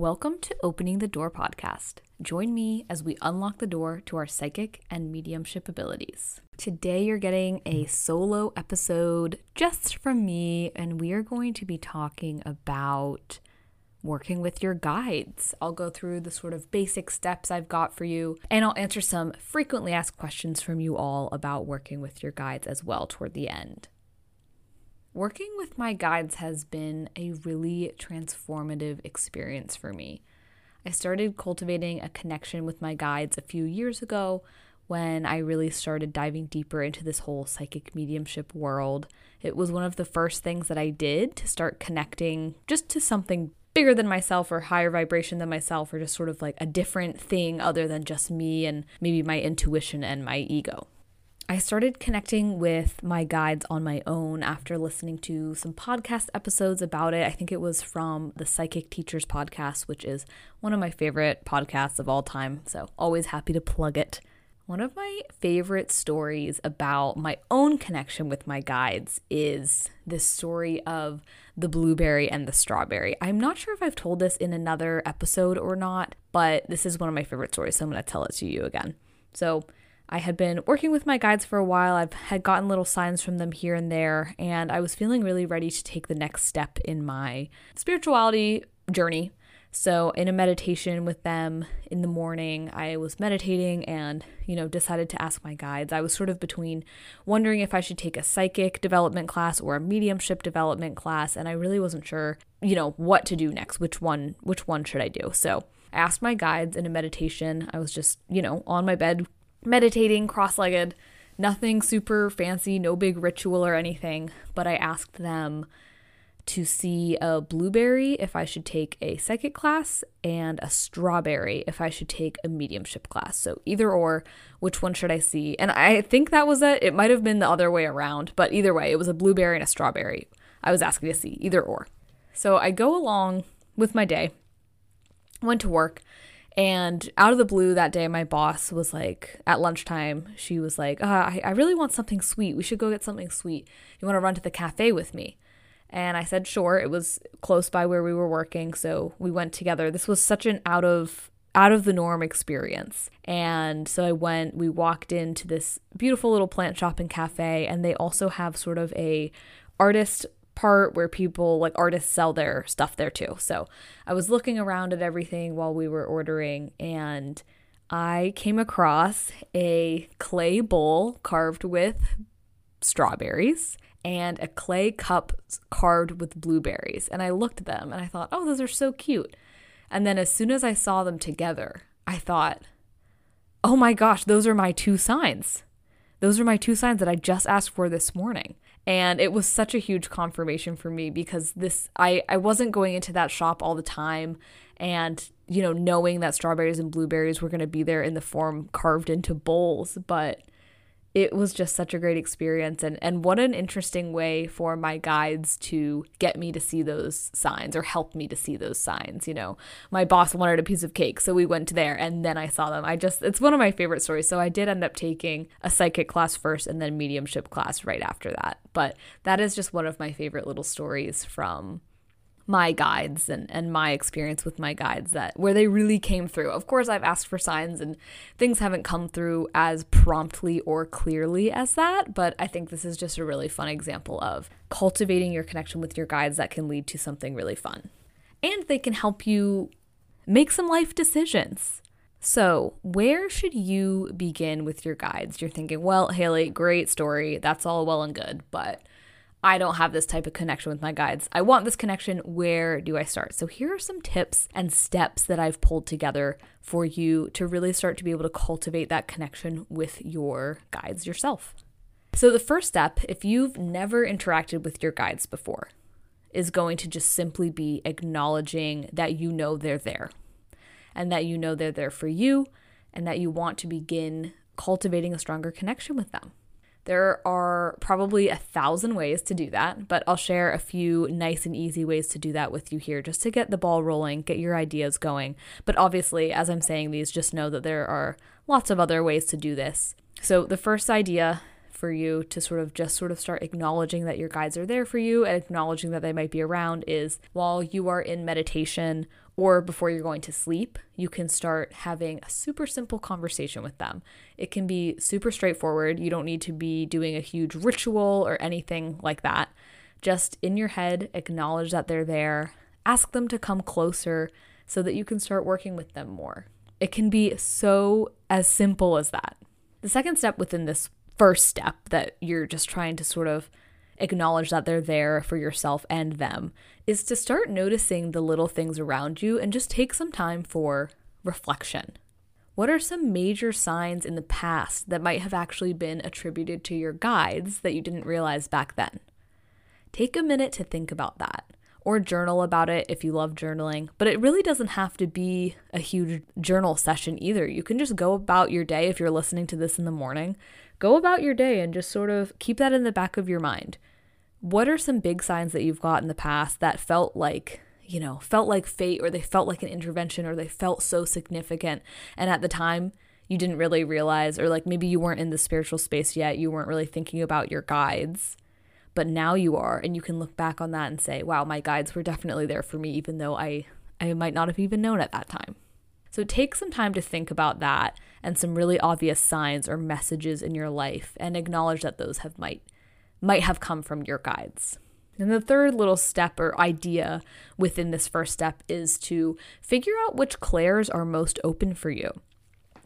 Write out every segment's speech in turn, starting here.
Welcome to Opening the Door podcast. Join me as we unlock the door to our psychic and mediumship abilities. Today, you're getting a solo episode just from me, and we are going to be talking about working with your guides. I'll go through the sort of basic steps I've got for you, and I'll answer some frequently asked questions from you all about working with your guides as well toward the end. Working with my guides has been a really transformative experience for me. I started cultivating a connection with my guides a few years ago when I really started diving deeper into this whole psychic mediumship world. It was one of the first things that I did to start connecting just to something bigger than myself or higher vibration than myself or just sort of like a different thing other than just me and maybe my intuition and my ego. I started connecting with my guides on my own after listening to some podcast episodes about it. I think it was from the Psychic Teachers podcast, which is one of my favorite podcasts of all time. So, always happy to plug it. One of my favorite stories about my own connection with my guides is this story of the blueberry and the strawberry. I'm not sure if I've told this in another episode or not, but this is one of my favorite stories, so I'm going to tell it to you again. So, I had been working with my guides for a while. I've had gotten little signs from them here and there, and I was feeling really ready to take the next step in my spirituality journey. So, in a meditation with them in the morning, I was meditating and, you know, decided to ask my guides. I was sort of between wondering if I should take a psychic development class or a mediumship development class, and I really wasn't sure, you know, what to do next. Which one which one should I do? So, I asked my guides in a meditation. I was just, you know, on my bed meditating cross legged, nothing super fancy, no big ritual or anything, but I asked them to see a blueberry if I should take a psychic class and a strawberry if I should take a mediumship class. So either or, which one should I see? And I think that was it. It might have been the other way around, but either way, it was a blueberry and a strawberry. I was asking to see either or. So I go along with my day, went to work, and out of the blue that day, my boss was like, at lunchtime, she was like, uh, I, I really want something sweet. We should go get something sweet. You want to run to the cafe with me? And I said, sure. It was close by where we were working. So we went together. This was such an out of out of the norm experience. And so I went, we walked into this beautiful little plant shop and cafe, and they also have sort of a artist part where people like artists sell their stuff there too. So I was looking around at everything while we were ordering and I came across a clay bowl carved with strawberries and a clay cup carved with blueberries. And I looked at them and I thought, oh, those are so cute. And then as soon as I saw them together, I thought, oh my gosh, those are my two signs. Those are my two signs that I just asked for this morning and it was such a huge confirmation for me because this I I wasn't going into that shop all the time and you know knowing that strawberries and blueberries were going to be there in the form carved into bowls but it was just such a great experience and and what an interesting way for my guides to get me to see those signs or help me to see those signs you know. My boss wanted a piece of cake so we went there and then i saw them. I just it's one of my favorite stories so i did end up taking a psychic class first and then mediumship class right after that. But that is just one of my favorite little stories from my guides and, and my experience with my guides that where they really came through. Of course, I've asked for signs and things haven't come through as promptly or clearly as that, but I think this is just a really fun example of cultivating your connection with your guides that can lead to something really fun. And they can help you make some life decisions. So, where should you begin with your guides? You're thinking, well, Haley, great story. That's all well and good, but I don't have this type of connection with my guides. I want this connection. Where do I start? So, here are some tips and steps that I've pulled together for you to really start to be able to cultivate that connection with your guides yourself. So, the first step, if you've never interacted with your guides before, is going to just simply be acknowledging that you know they're there and that you know they're there for you and that you want to begin cultivating a stronger connection with them. There are probably a thousand ways to do that, but I'll share a few nice and easy ways to do that with you here just to get the ball rolling, get your ideas going. But obviously, as I'm saying these, just know that there are lots of other ways to do this. So, the first idea for you to sort of just sort of start acknowledging that your guides are there for you and acknowledging that they might be around is while you are in meditation or before you're going to sleep, you can start having a super simple conversation with them. It can be super straightforward. You don't need to be doing a huge ritual or anything like that. Just in your head, acknowledge that they're there, ask them to come closer so that you can start working with them more. It can be so as simple as that. The second step within this first step that you're just trying to sort of acknowledge that they're there for yourself and them is to start noticing the little things around you and just take some time for reflection. What are some major signs in the past that might have actually been attributed to your guides that you didn't realize back then? Take a minute to think about that or journal about it if you love journaling. But it really doesn't have to be a huge journal session either. You can just go about your day if you're listening to this in the morning. Go about your day and just sort of keep that in the back of your mind what are some big signs that you've got in the past that felt like you know felt like fate or they felt like an intervention or they felt so significant and at the time you didn't really realize or like maybe you weren't in the spiritual space yet you weren't really thinking about your guides but now you are and you can look back on that and say wow my guides were definitely there for me even though i i might not have even known at that time. So take some time to think about that and some really obvious signs or messages in your life and acknowledge that those have might might have come from your guides. And the third little step or idea within this first step is to figure out which clairs are most open for you.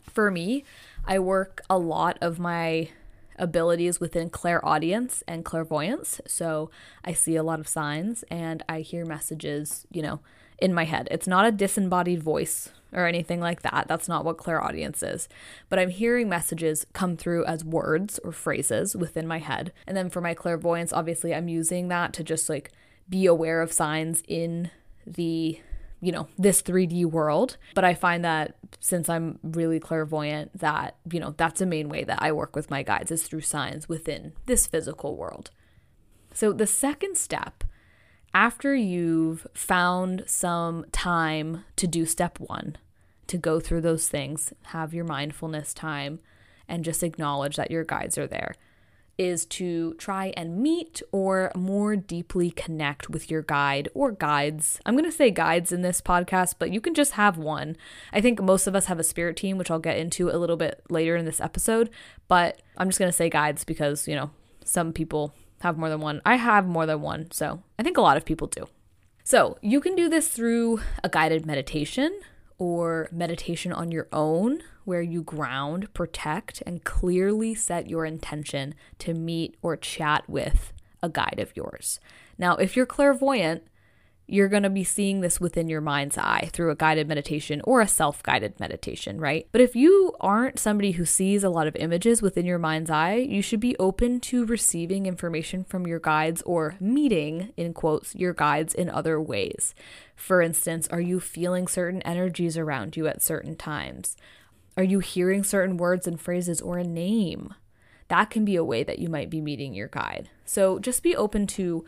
For me, I work a lot of my abilities within clairaudience and clairvoyance. So I see a lot of signs and I hear messages, you know, in my head. It's not a disembodied voice or anything like that. That's not what clairaudience is. But I'm hearing messages come through as words or phrases within my head. And then for my clairvoyance, obviously, I'm using that to just like be aware of signs in the you know this 3D world but I find that since I'm really clairvoyant that you know that's a main way that I work with my guides is through signs within this physical world. So the second step after you've found some time to do step 1 to go through those things, have your mindfulness time, and just acknowledge that your guides are there, is to try and meet or more deeply connect with your guide or guides. I'm going to say guides in this podcast, but you can just have one. I think most of us have a spirit team, which I'll get into a little bit later in this episode, but I'm just going to say guides because, you know, some people have more than one. I have more than one, so I think a lot of people do. So, you can do this through a guided meditation, or meditation on your own, where you ground, protect, and clearly set your intention to meet or chat with a guide of yours. Now, if you're clairvoyant, you're going to be seeing this within your mind's eye through a guided meditation or a self guided meditation, right? But if you aren't somebody who sees a lot of images within your mind's eye, you should be open to receiving information from your guides or meeting, in quotes, your guides in other ways. For instance, are you feeling certain energies around you at certain times? Are you hearing certain words and phrases or a name? That can be a way that you might be meeting your guide. So just be open to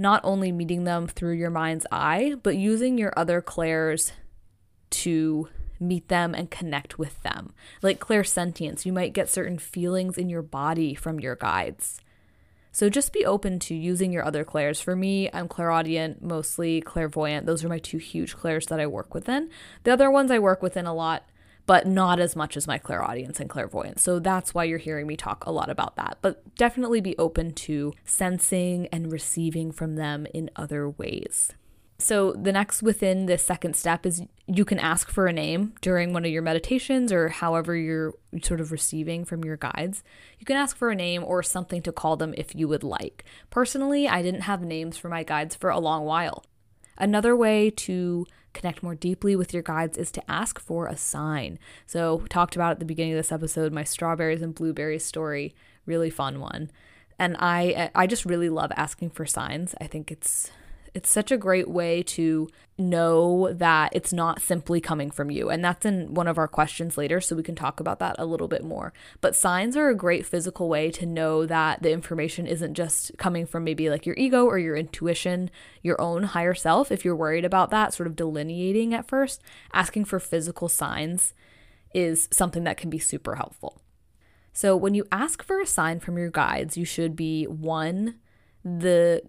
not only meeting them through your mind's eye, but using your other clairs to meet them and connect with them. Like clairsentience, you might get certain feelings in your body from your guides. So just be open to using your other clairs. For me, I'm clairaudient, mostly clairvoyant. Those are my two huge clairs that I work within. The other ones I work within a lot, but not as much as my clairaudience and clairvoyance. So that's why you're hearing me talk a lot about that. But definitely be open to sensing and receiving from them in other ways. So, the next within this second step is you can ask for a name during one of your meditations or however you're sort of receiving from your guides. You can ask for a name or something to call them if you would like. Personally, I didn't have names for my guides for a long while. Another way to connect more deeply with your guides is to ask for a sign. So, we talked about at the beginning of this episode my strawberries and blueberries story, really fun one. And I I just really love asking for signs. I think it's it's such a great way to know that it's not simply coming from you. And that's in one of our questions later, so we can talk about that a little bit more. But signs are a great physical way to know that the information isn't just coming from maybe like your ego or your intuition, your own higher self. If you're worried about that, sort of delineating at first, asking for physical signs is something that can be super helpful. So, when you ask for a sign from your guides, you should be one, the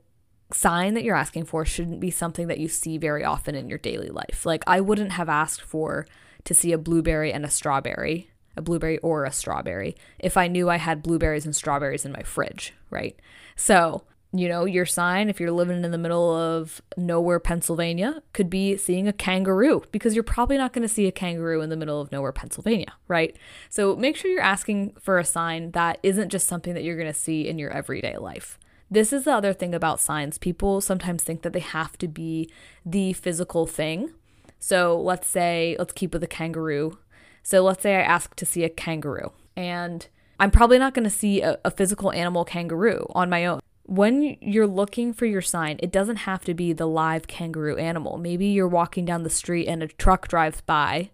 sign that you're asking for shouldn't be something that you see very often in your daily life. Like, I wouldn't have asked for to see a blueberry and a strawberry, a blueberry or a strawberry, if I knew I had blueberries and strawberries in my fridge, right? So, you know, your sign, if you're living in the middle of nowhere, Pennsylvania, could be seeing a kangaroo because you're probably not going to see a kangaroo in the middle of nowhere, Pennsylvania, right? So make sure you're asking for a sign that isn't just something that you're going to see in your everyday life. This is the other thing about signs. People sometimes think that they have to be the physical thing. So let's say, let's keep with a kangaroo. So let's say I ask to see a kangaroo, and I'm probably not going to see a, a physical animal kangaroo on my own when you're looking for your sign, it doesn't have to be the live kangaroo animal. Maybe you're walking down the street and a truck drives by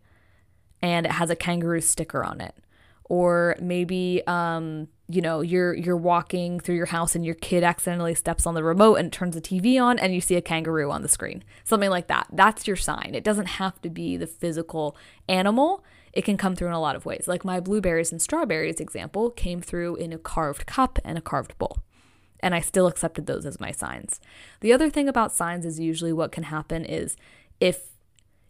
and it has a kangaroo sticker on it. Or maybe um, you know, you're you're walking through your house and your kid accidentally steps on the remote and turns the TV on and you see a kangaroo on the screen. Something like that. That's your sign. It doesn't have to be the physical animal. It can come through in a lot of ways. Like my blueberries and strawberries example came through in a carved cup and a carved bowl and I still accepted those as my signs. The other thing about signs is usually what can happen is if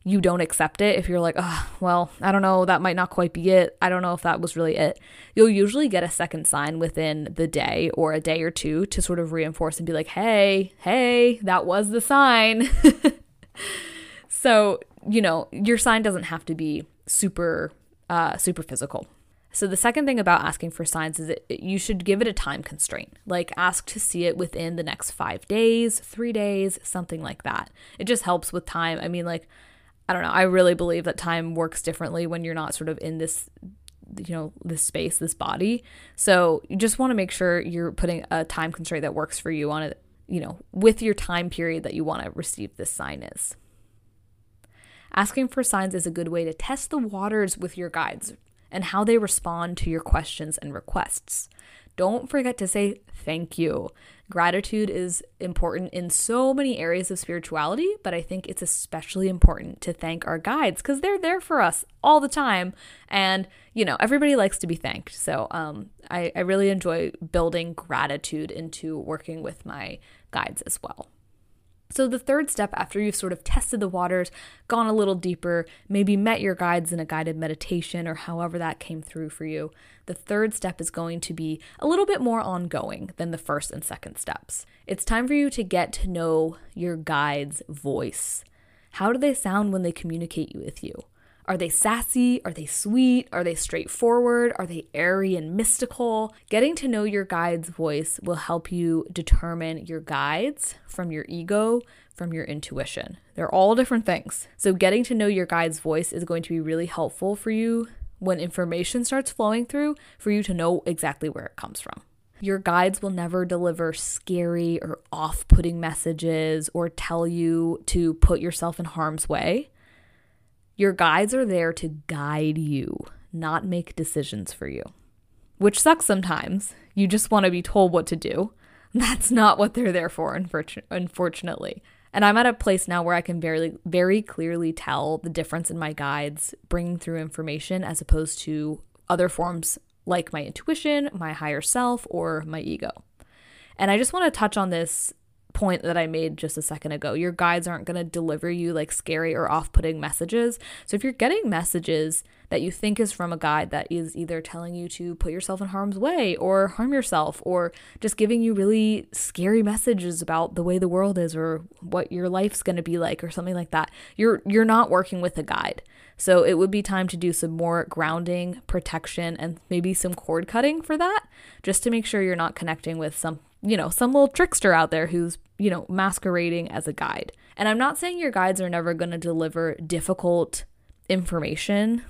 you don't accept it, if you're like, oh, well, I don't know, that might not quite be it. I don't know if that was really it. You'll usually get a second sign within the day or a day or two to sort of reinforce and be like, hey, hey, that was the sign. so, you know, your sign doesn't have to be super, uh, super physical. So, the second thing about asking for signs is that you should give it a time constraint. Like, ask to see it within the next five days, three days, something like that. It just helps with time. I mean, like, I don't know. I really believe that time works differently when you're not sort of in this you know this space this body so you just want to make sure you're putting a time constraint that works for you on it you know with your time period that you want to receive this sign is asking for signs is a good way to test the waters with your guides and how they respond to your questions and requests. Don't forget to say thank you. Gratitude is important in so many areas of spirituality, but I think it's especially important to thank our guides because they're there for us all the time. And, you know, everybody likes to be thanked. So um, I, I really enjoy building gratitude into working with my guides as well. So, the third step, after you've sort of tested the waters, gone a little deeper, maybe met your guides in a guided meditation or however that came through for you, the third step is going to be a little bit more ongoing than the first and second steps. It's time for you to get to know your guide's voice. How do they sound when they communicate with you? Are they sassy? Are they sweet? Are they straightforward? Are they airy and mystical? Getting to know your guide's voice will help you determine your guides from your ego, from your intuition. They're all different things. So, getting to know your guide's voice is going to be really helpful for you when information starts flowing through for you to know exactly where it comes from. Your guides will never deliver scary or off putting messages or tell you to put yourself in harm's way. Your guides are there to guide you, not make decisions for you, which sucks sometimes. You just want to be told what to do. That's not what they're there for, unfortunately. And I'm at a place now where I can very, very clearly tell the difference in my guides bringing through information as opposed to other forms like my intuition, my higher self, or my ego. And I just want to touch on this point that I made just a second ago. Your guides aren't going to deliver you like scary or off putting messages. So if you're getting messages that you think is from a guide that is either telling you to put yourself in harm's way or harm yourself or just giving you really scary messages about the way the world is or what your life's going to be like or something like that, you're you're not working with a guide. So it would be time to do some more grounding, protection, and maybe some cord cutting for that, just to make sure you're not connecting with some you know, some little trickster out there who's, you know, masquerading as a guide. And I'm not saying your guides are never going to deliver difficult information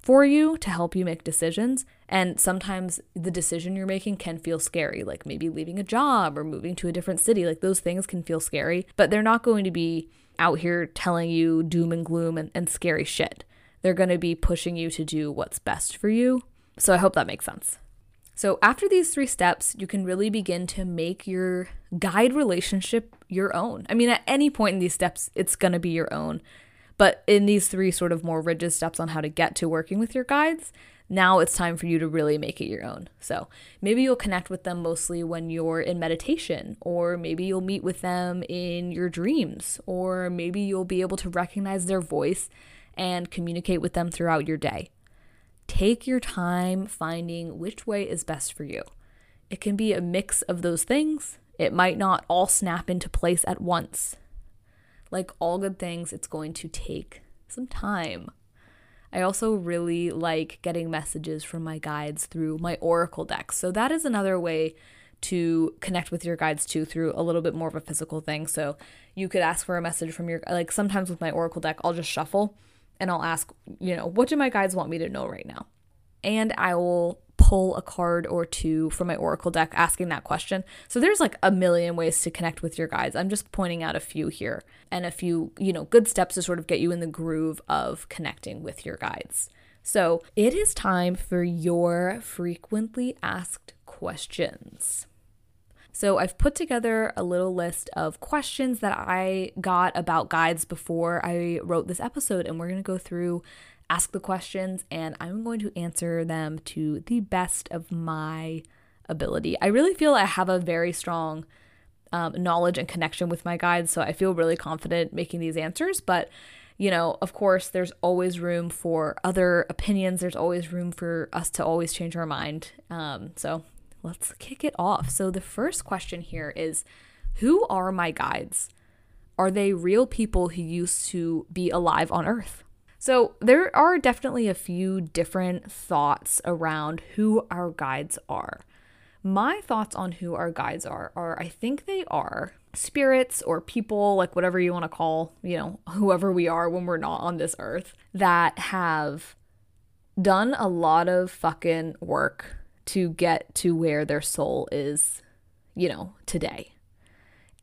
for you to help you make decisions. And sometimes the decision you're making can feel scary, like maybe leaving a job or moving to a different city. Like those things can feel scary, but they're not going to be out here telling you doom and gloom and, and scary shit. They're going to be pushing you to do what's best for you. So I hope that makes sense. So, after these three steps, you can really begin to make your guide relationship your own. I mean, at any point in these steps, it's going to be your own. But in these three sort of more rigid steps on how to get to working with your guides, now it's time for you to really make it your own. So maybe you'll connect with them mostly when you're in meditation, or maybe you'll meet with them in your dreams, or maybe you'll be able to recognize their voice and communicate with them throughout your day. Take your time finding which way is best for you. It can be a mix of those things. It might not all snap into place at once. Like all good things, it's going to take some time. I also really like getting messages from my guides through my Oracle deck. So that is another way to connect with your guides too through a little bit more of a physical thing. So you could ask for a message from your like sometimes with my Oracle deck, I'll just shuffle and I'll ask, you know, what do my guides want me to know right now? And I will pull a card or two from my Oracle deck asking that question. So there's like a million ways to connect with your guides. I'm just pointing out a few here and a few, you know, good steps to sort of get you in the groove of connecting with your guides. So it is time for your frequently asked questions. So I've put together a little list of questions that I got about guides before I wrote this episode, and we're going to go through ask the questions, and I'm going to answer them to the best of my ability. I really feel I have a very strong um, knowledge and connection with my guides, so I feel really confident making these answers. But, you know, of course, there's always room for other opinions, there's always room for us to always change our mind. Um, so let's kick it off. So, the first question here is Who are my guides? Are they real people who used to be alive on Earth? So, there are definitely a few different thoughts around who our guides are. My thoughts on who our guides are are I think they are spirits or people, like whatever you want to call, you know, whoever we are when we're not on this earth, that have done a lot of fucking work to get to where their soul is, you know, today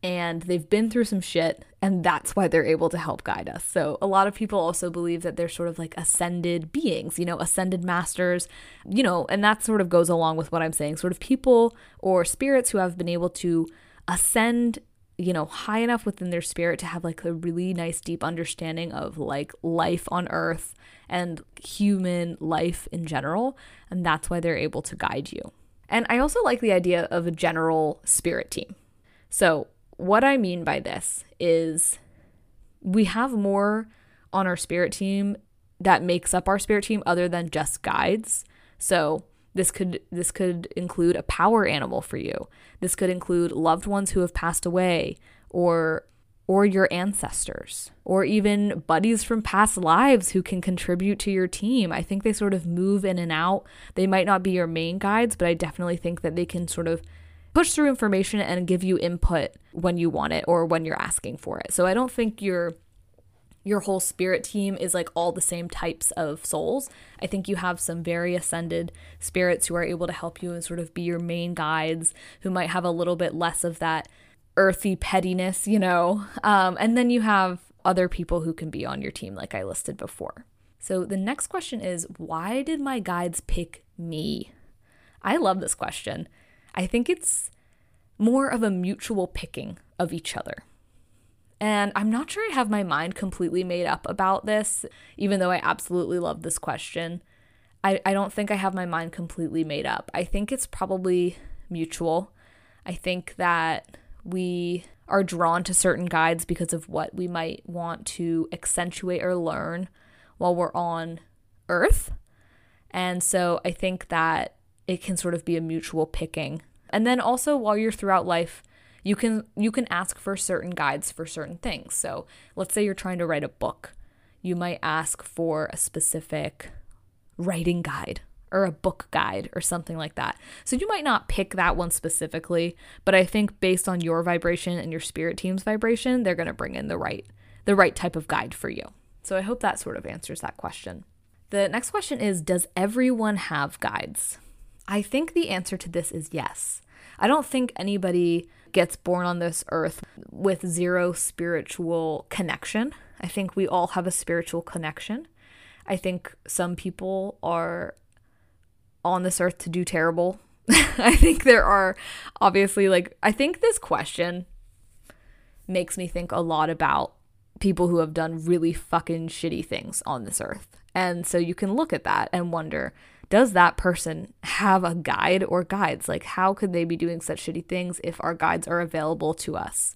and they've been through some shit and that's why they're able to help guide us. So a lot of people also believe that they're sort of like ascended beings, you know, ascended masters, you know, and that sort of goes along with what I'm saying, sort of people or spirits who have been able to ascend you know, high enough within their spirit to have like a really nice deep understanding of like life on earth and human life in general. And that's why they're able to guide you. And I also like the idea of a general spirit team. So what I mean by this is we have more on our spirit team that makes up our spirit team other than just guides. So this could this could include a power animal for you. This could include loved ones who have passed away or or your ancestors or even buddies from past lives who can contribute to your team. I think they sort of move in and out. They might not be your main guides, but I definitely think that they can sort of push through information and give you input when you want it or when you're asking for it. So I don't think your your whole spirit team is like all the same types of souls. I think you have some very ascended spirits who are able to help you and sort of be your main guides who might have a little bit less of that earthy pettiness, you know. Um, and then you have other people who can be on your team, like I listed before. So the next question is why did my guides pick me? I love this question. I think it's more of a mutual picking of each other. And I'm not sure I have my mind completely made up about this, even though I absolutely love this question. I, I don't think I have my mind completely made up. I think it's probably mutual. I think that we are drawn to certain guides because of what we might want to accentuate or learn while we're on Earth. And so I think that it can sort of be a mutual picking. And then also while you're throughout life, you can you can ask for certain guides for certain things. So, let's say you're trying to write a book. You might ask for a specific writing guide or a book guide or something like that. So you might not pick that one specifically, but I think based on your vibration and your spirit team's vibration, they're going to bring in the right the right type of guide for you. So I hope that sort of answers that question. The next question is does everyone have guides? I think the answer to this is yes. I don't think anybody gets born on this earth with zero spiritual connection. I think we all have a spiritual connection. I think some people are on this earth to do terrible. I think there are obviously like I think this question makes me think a lot about people who have done really fucking shitty things on this earth. And so you can look at that and wonder does that person have a guide or guides? Like, how could they be doing such shitty things if our guides are available to us?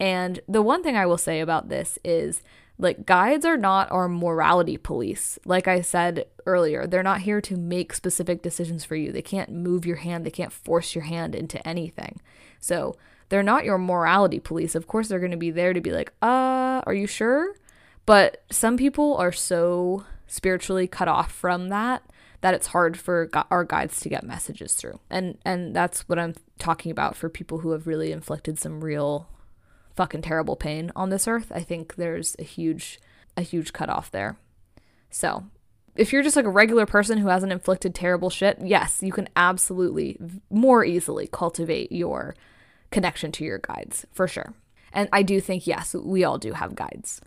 And the one thing I will say about this is like, guides are not our morality police. Like I said earlier, they're not here to make specific decisions for you. They can't move your hand, they can't force your hand into anything. So, they're not your morality police. Of course, they're going to be there to be like, uh, are you sure? But some people are so spiritually cut off from that that it's hard for our guides to get messages through. And and that's what I'm talking about for people who have really inflicted some real fucking terrible pain on this earth. I think there's a huge a huge cutoff there. So, if you're just like a regular person who hasn't inflicted terrible shit, yes, you can absolutely more easily cultivate your connection to your guides for sure. And I do think yes, we all do have guides.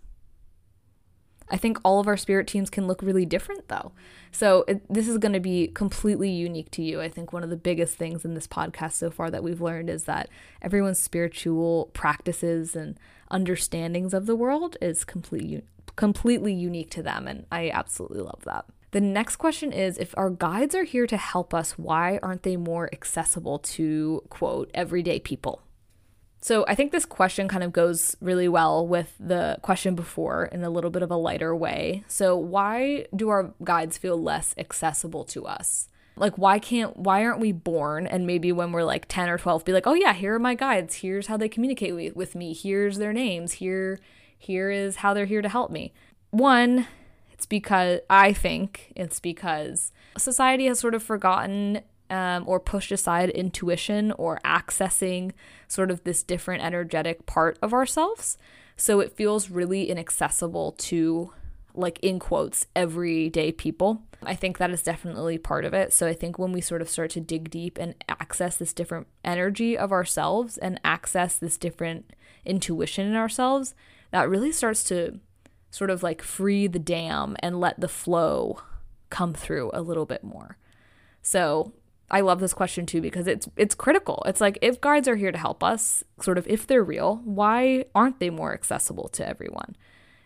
I think all of our spirit teams can look really different though. So it, this is going to be completely unique to you. I think one of the biggest things in this podcast so far that we've learned is that everyone's spiritual practices and understandings of the world is completely completely unique to them and I absolutely love that. The next question is if our guides are here to help us, why aren't they more accessible to quote everyday people? So I think this question kind of goes really well with the question before in a little bit of a lighter way. So why do our guides feel less accessible to us? Like why can't why aren't we born and maybe when we're like 10 or 12 be like, "Oh yeah, here are my guides. Here's how they communicate with me. Here's their names. Here here is how they're here to help me." One, it's because I think it's because society has sort of forgotten um, or pushed aside intuition or accessing sort of this different energetic part of ourselves. So it feels really inaccessible to, like, in quotes, everyday people. I think that is definitely part of it. So I think when we sort of start to dig deep and access this different energy of ourselves and access this different intuition in ourselves, that really starts to sort of like free the dam and let the flow come through a little bit more. So I love this question too because it's it's critical. It's like if guides are here to help us, sort of if they're real, why aren't they more accessible to everyone?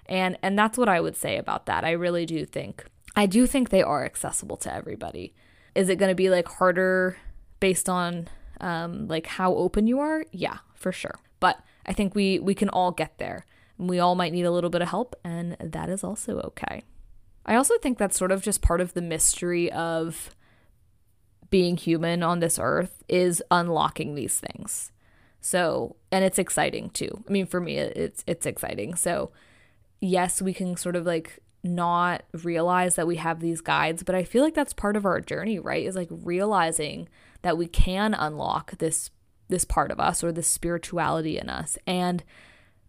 And and that's what I would say about that. I really do think I do think they are accessible to everybody. Is it going to be like harder based on um like how open you are? Yeah, for sure. But I think we we can all get there. We all might need a little bit of help and that is also okay. I also think that's sort of just part of the mystery of being human on this earth is unlocking these things. So, and it's exciting too. I mean, for me, it's it's exciting. So, yes, we can sort of like not realize that we have these guides, but I feel like that's part of our journey, right? Is like realizing that we can unlock this this part of us or this spirituality in us and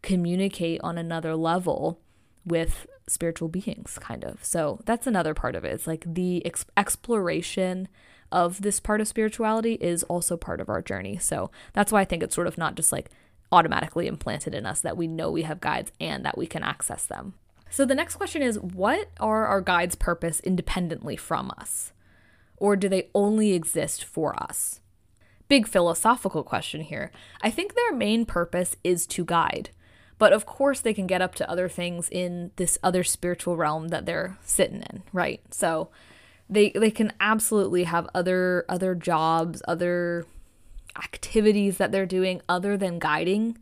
communicate on another level with spiritual beings kind of. So, that's another part of it. It's like the ex- exploration of this part of spirituality is also part of our journey. So that's why I think it's sort of not just like automatically implanted in us that we know we have guides and that we can access them. So the next question is what are our guides' purpose independently from us? Or do they only exist for us? Big philosophical question here. I think their main purpose is to guide. But of course, they can get up to other things in this other spiritual realm that they're sitting in, right? So they they can absolutely have other other jobs, other activities that they're doing other than guiding.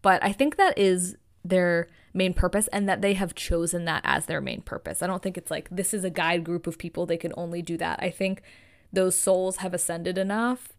But I think that is their main purpose and that they have chosen that as their main purpose. I don't think it's like this is a guide group of people, they can only do that. I think those souls have ascended enough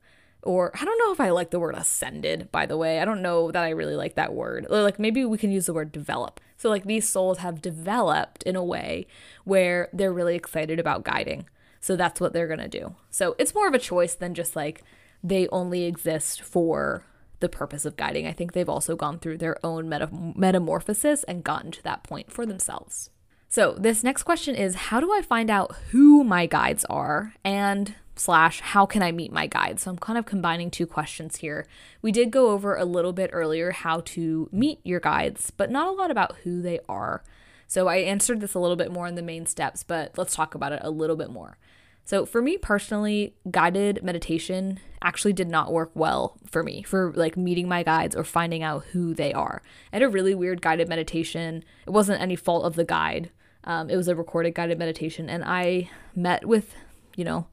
or I don't know if I like the word ascended, by the way. I don't know that I really like that word. Or like maybe we can use the word develop. So like these souls have developed in a way where they're really excited about guiding. So that's what they're going to do. So it's more of a choice than just like they only exist for the purpose of guiding. I think they've also gone through their own meta- metamorphosis and gotten to that point for themselves. So, this next question is How do I find out who my guides are? And slash how can I meet my guides? So I'm kind of combining two questions here. We did go over a little bit earlier how to meet your guides, but not a lot about who they are. So I answered this a little bit more in the main steps, but let's talk about it a little bit more. So for me personally, guided meditation actually did not work well for me for like meeting my guides or finding out who they are. I had a really weird guided meditation. It wasn't any fault of the guide. Um, it was a recorded guided meditation, and I met with you know,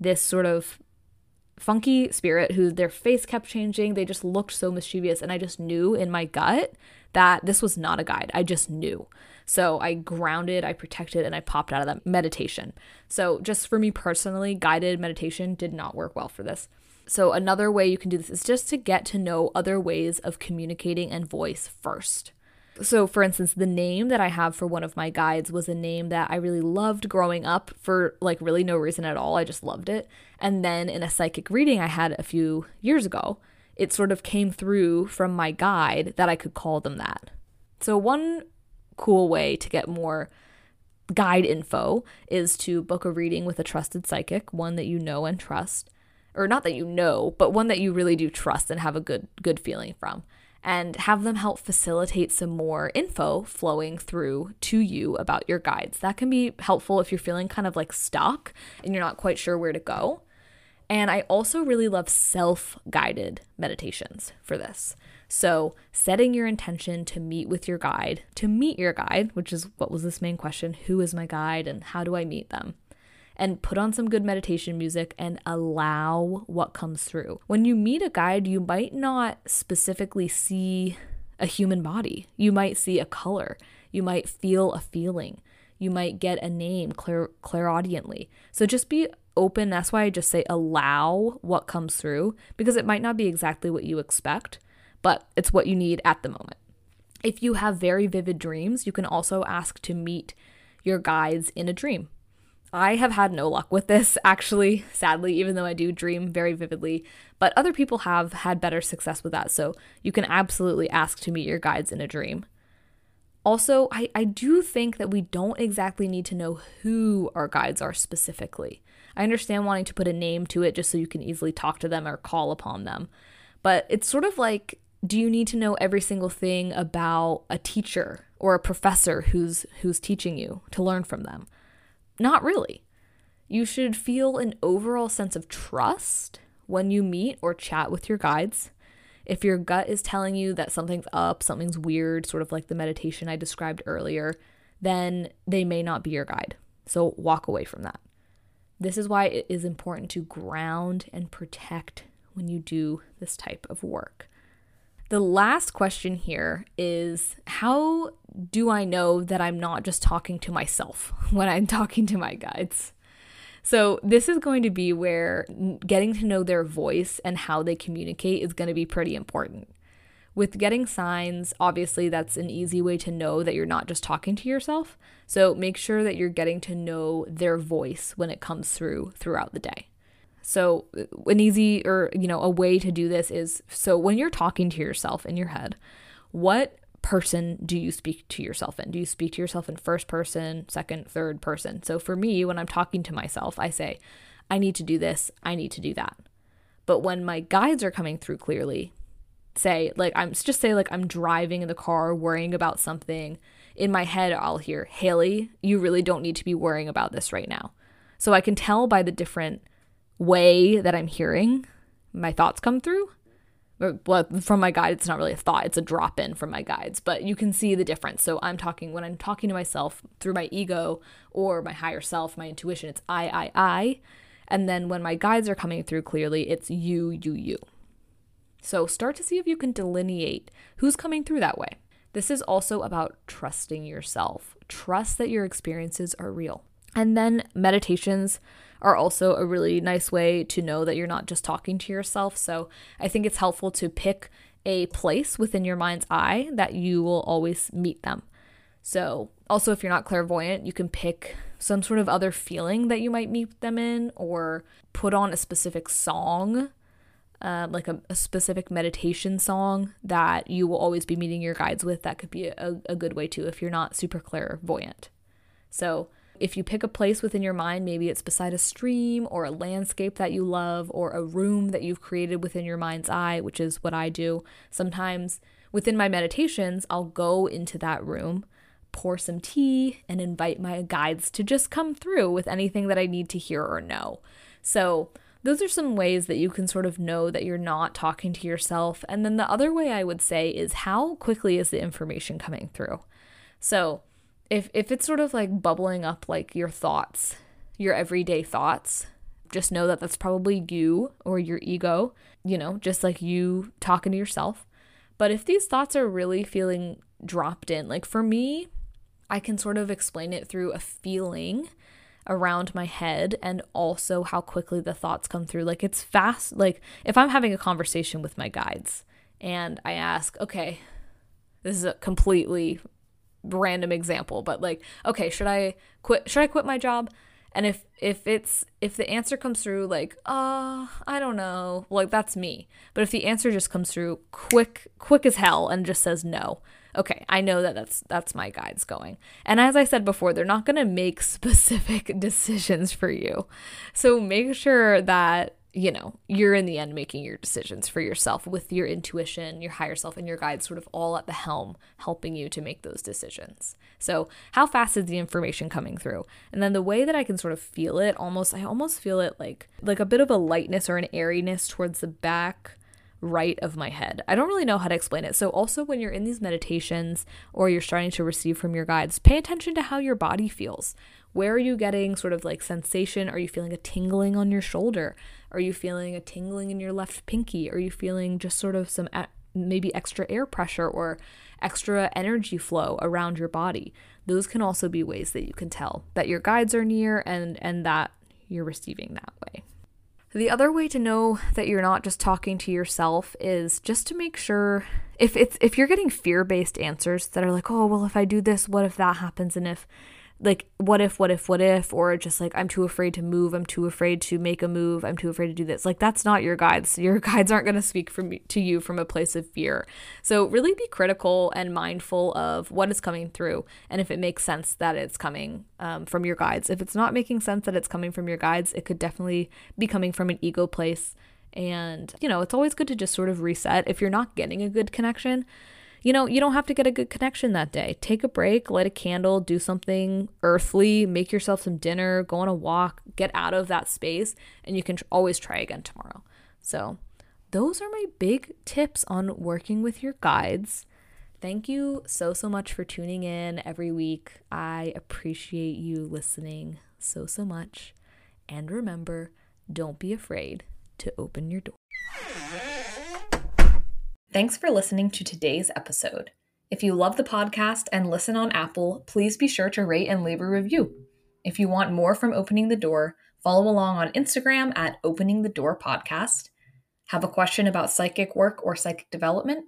this sort of funky spirit who their face kept changing. They just looked so mischievous. And I just knew in my gut that this was not a guide. I just knew. So I grounded, I protected, and I popped out of that meditation. So, just for me personally, guided meditation did not work well for this. So, another way you can do this is just to get to know other ways of communicating and voice first. So, for instance, the name that I have for one of my guides was a name that I really loved growing up for like really no reason at all. I just loved it. And then in a psychic reading I had a few years ago, it sort of came through from my guide that I could call them that. So, one cool way to get more guide info is to book a reading with a trusted psychic, one that you know and trust. Or not that you know, but one that you really do trust and have a good good feeling from and have them help facilitate some more info flowing through to you about your guides. That can be helpful if you're feeling kind of like stuck and you're not quite sure where to go. And I also really love self guided meditations for this. So, setting your intention to meet with your guide, to meet your guide, which is what was this main question who is my guide and how do I meet them? And put on some good meditation music and allow what comes through. When you meet a guide, you might not specifically see a human body, you might see a color, you might feel a feeling, you might get a name clair- clairaudiently. So just be open. That's why I just say allow what comes through because it might not be exactly what you expect, but it's what you need at the moment. If you have very vivid dreams, you can also ask to meet your guides in a dream. I have had no luck with this, actually, sadly, even though I do dream very vividly. But other people have had better success with that, so you can absolutely ask to meet your guides in a dream. Also, I, I do think that we don't exactly need to know who our guides are specifically. I understand wanting to put a name to it just so you can easily talk to them or call upon them. But it's sort of like do you need to know every single thing about a teacher or a professor who's who's teaching you to learn from them? Not really. You should feel an overall sense of trust when you meet or chat with your guides. If your gut is telling you that something's up, something's weird, sort of like the meditation I described earlier, then they may not be your guide. So walk away from that. This is why it is important to ground and protect when you do this type of work. The last question here is How do I know that I'm not just talking to myself when I'm talking to my guides? So, this is going to be where getting to know their voice and how they communicate is going to be pretty important. With getting signs, obviously, that's an easy way to know that you're not just talking to yourself. So, make sure that you're getting to know their voice when it comes through throughout the day. So, an easy or, you know, a way to do this is so when you're talking to yourself in your head, what person do you speak to yourself in? Do you speak to yourself in first person, second, third person? So, for me, when I'm talking to myself, I say, I need to do this, I need to do that. But when my guides are coming through clearly, say, like, I'm just say, like, I'm driving in the car, worrying about something. In my head, I'll hear, Haley, you really don't need to be worrying about this right now. So I can tell by the different way that I'm hearing my thoughts come through. Well, from my guide, it's not really a thought, it's a drop in from my guides, but you can see the difference. So I'm talking, when I'm talking to myself through my ego or my higher self, my intuition, it's I, I, I. And then when my guides are coming through clearly, it's you, you, you. So start to see if you can delineate who's coming through that way. This is also about trusting yourself. Trust that your experiences are real. And then meditations are also a really nice way to know that you're not just talking to yourself. So I think it's helpful to pick a place within your mind's eye that you will always meet them. So, also, if you're not clairvoyant, you can pick some sort of other feeling that you might meet them in, or put on a specific song, uh, like a, a, specific meditation song that you will always be meeting your guides with. That could be a, a good way too if you're not super clairvoyant. So, if you pick a place within your mind, maybe it's beside a stream or a landscape that you love or a room that you've created within your mind's eye, which is what I do. Sometimes within my meditations, I'll go into that room, pour some tea, and invite my guides to just come through with anything that I need to hear or know. So, those are some ways that you can sort of know that you're not talking to yourself. And then the other way I would say is how quickly is the information coming through? So, if if it's sort of like bubbling up like your thoughts, your everyday thoughts. Just know that that's probably you or your ego, you know, just like you talking to yourself. But if these thoughts are really feeling dropped in, like for me, I can sort of explain it through a feeling around my head and also how quickly the thoughts come through. Like it's fast. Like if I'm having a conversation with my guides and I ask, okay, this is a completely random example, but like, okay, should I quit should I quit my job? And if if it's if the answer comes through like, uh, I don't know, like that's me. But if the answer just comes through quick quick as hell and just says no, okay, I know that that's that's my guides going. And as I said before, they're not going to make specific decisions for you. So make sure that you know, you're in the end making your decisions for yourself with your intuition, your higher self, and your guides sort of all at the helm, helping you to make those decisions. So, how fast is the information coming through? And then the way that I can sort of feel it, almost, I almost feel it like like a bit of a lightness or an airiness towards the back right of my head. I don't really know how to explain it. So, also when you're in these meditations or you're starting to receive from your guides, pay attention to how your body feels. Where are you getting sort of like sensation? Are you feeling a tingling on your shoulder? Are you feeling a tingling in your left pinky? Are you feeling just sort of some maybe extra air pressure or extra energy flow around your body? Those can also be ways that you can tell that your guides are near and and that you're receiving that way. The other way to know that you're not just talking to yourself is just to make sure if it's if you're getting fear-based answers that are like, "Oh, well if I do this, what if that happens?" and if like what if what if what if or just like i'm too afraid to move i'm too afraid to make a move i'm too afraid to do this. Like that's not your guides. Your guides aren't going to speak from to you from a place of fear. So really be critical and mindful of what is coming through and if it makes sense that it's coming um, from your guides. If it's not making sense that it's coming from your guides it could definitely be coming from an ego place. And you know it's always good to just sort of reset. If you're not getting a good connection you know, you don't have to get a good connection that day. Take a break, light a candle, do something earthly, make yourself some dinner, go on a walk, get out of that space, and you can always try again tomorrow. So, those are my big tips on working with your guides. Thank you so, so much for tuning in every week. I appreciate you listening so, so much. And remember, don't be afraid to open your door. Thanks for listening to today's episode. If you love the podcast and listen on Apple, please be sure to rate and leave a review. If you want more from Opening the Door, follow along on Instagram at Opening the Door Podcast. Have a question about psychic work or psychic development?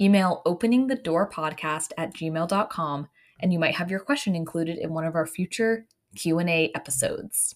Email openingthedoorpodcast at gmail.com and you might have your question included in one of our future Q&A episodes.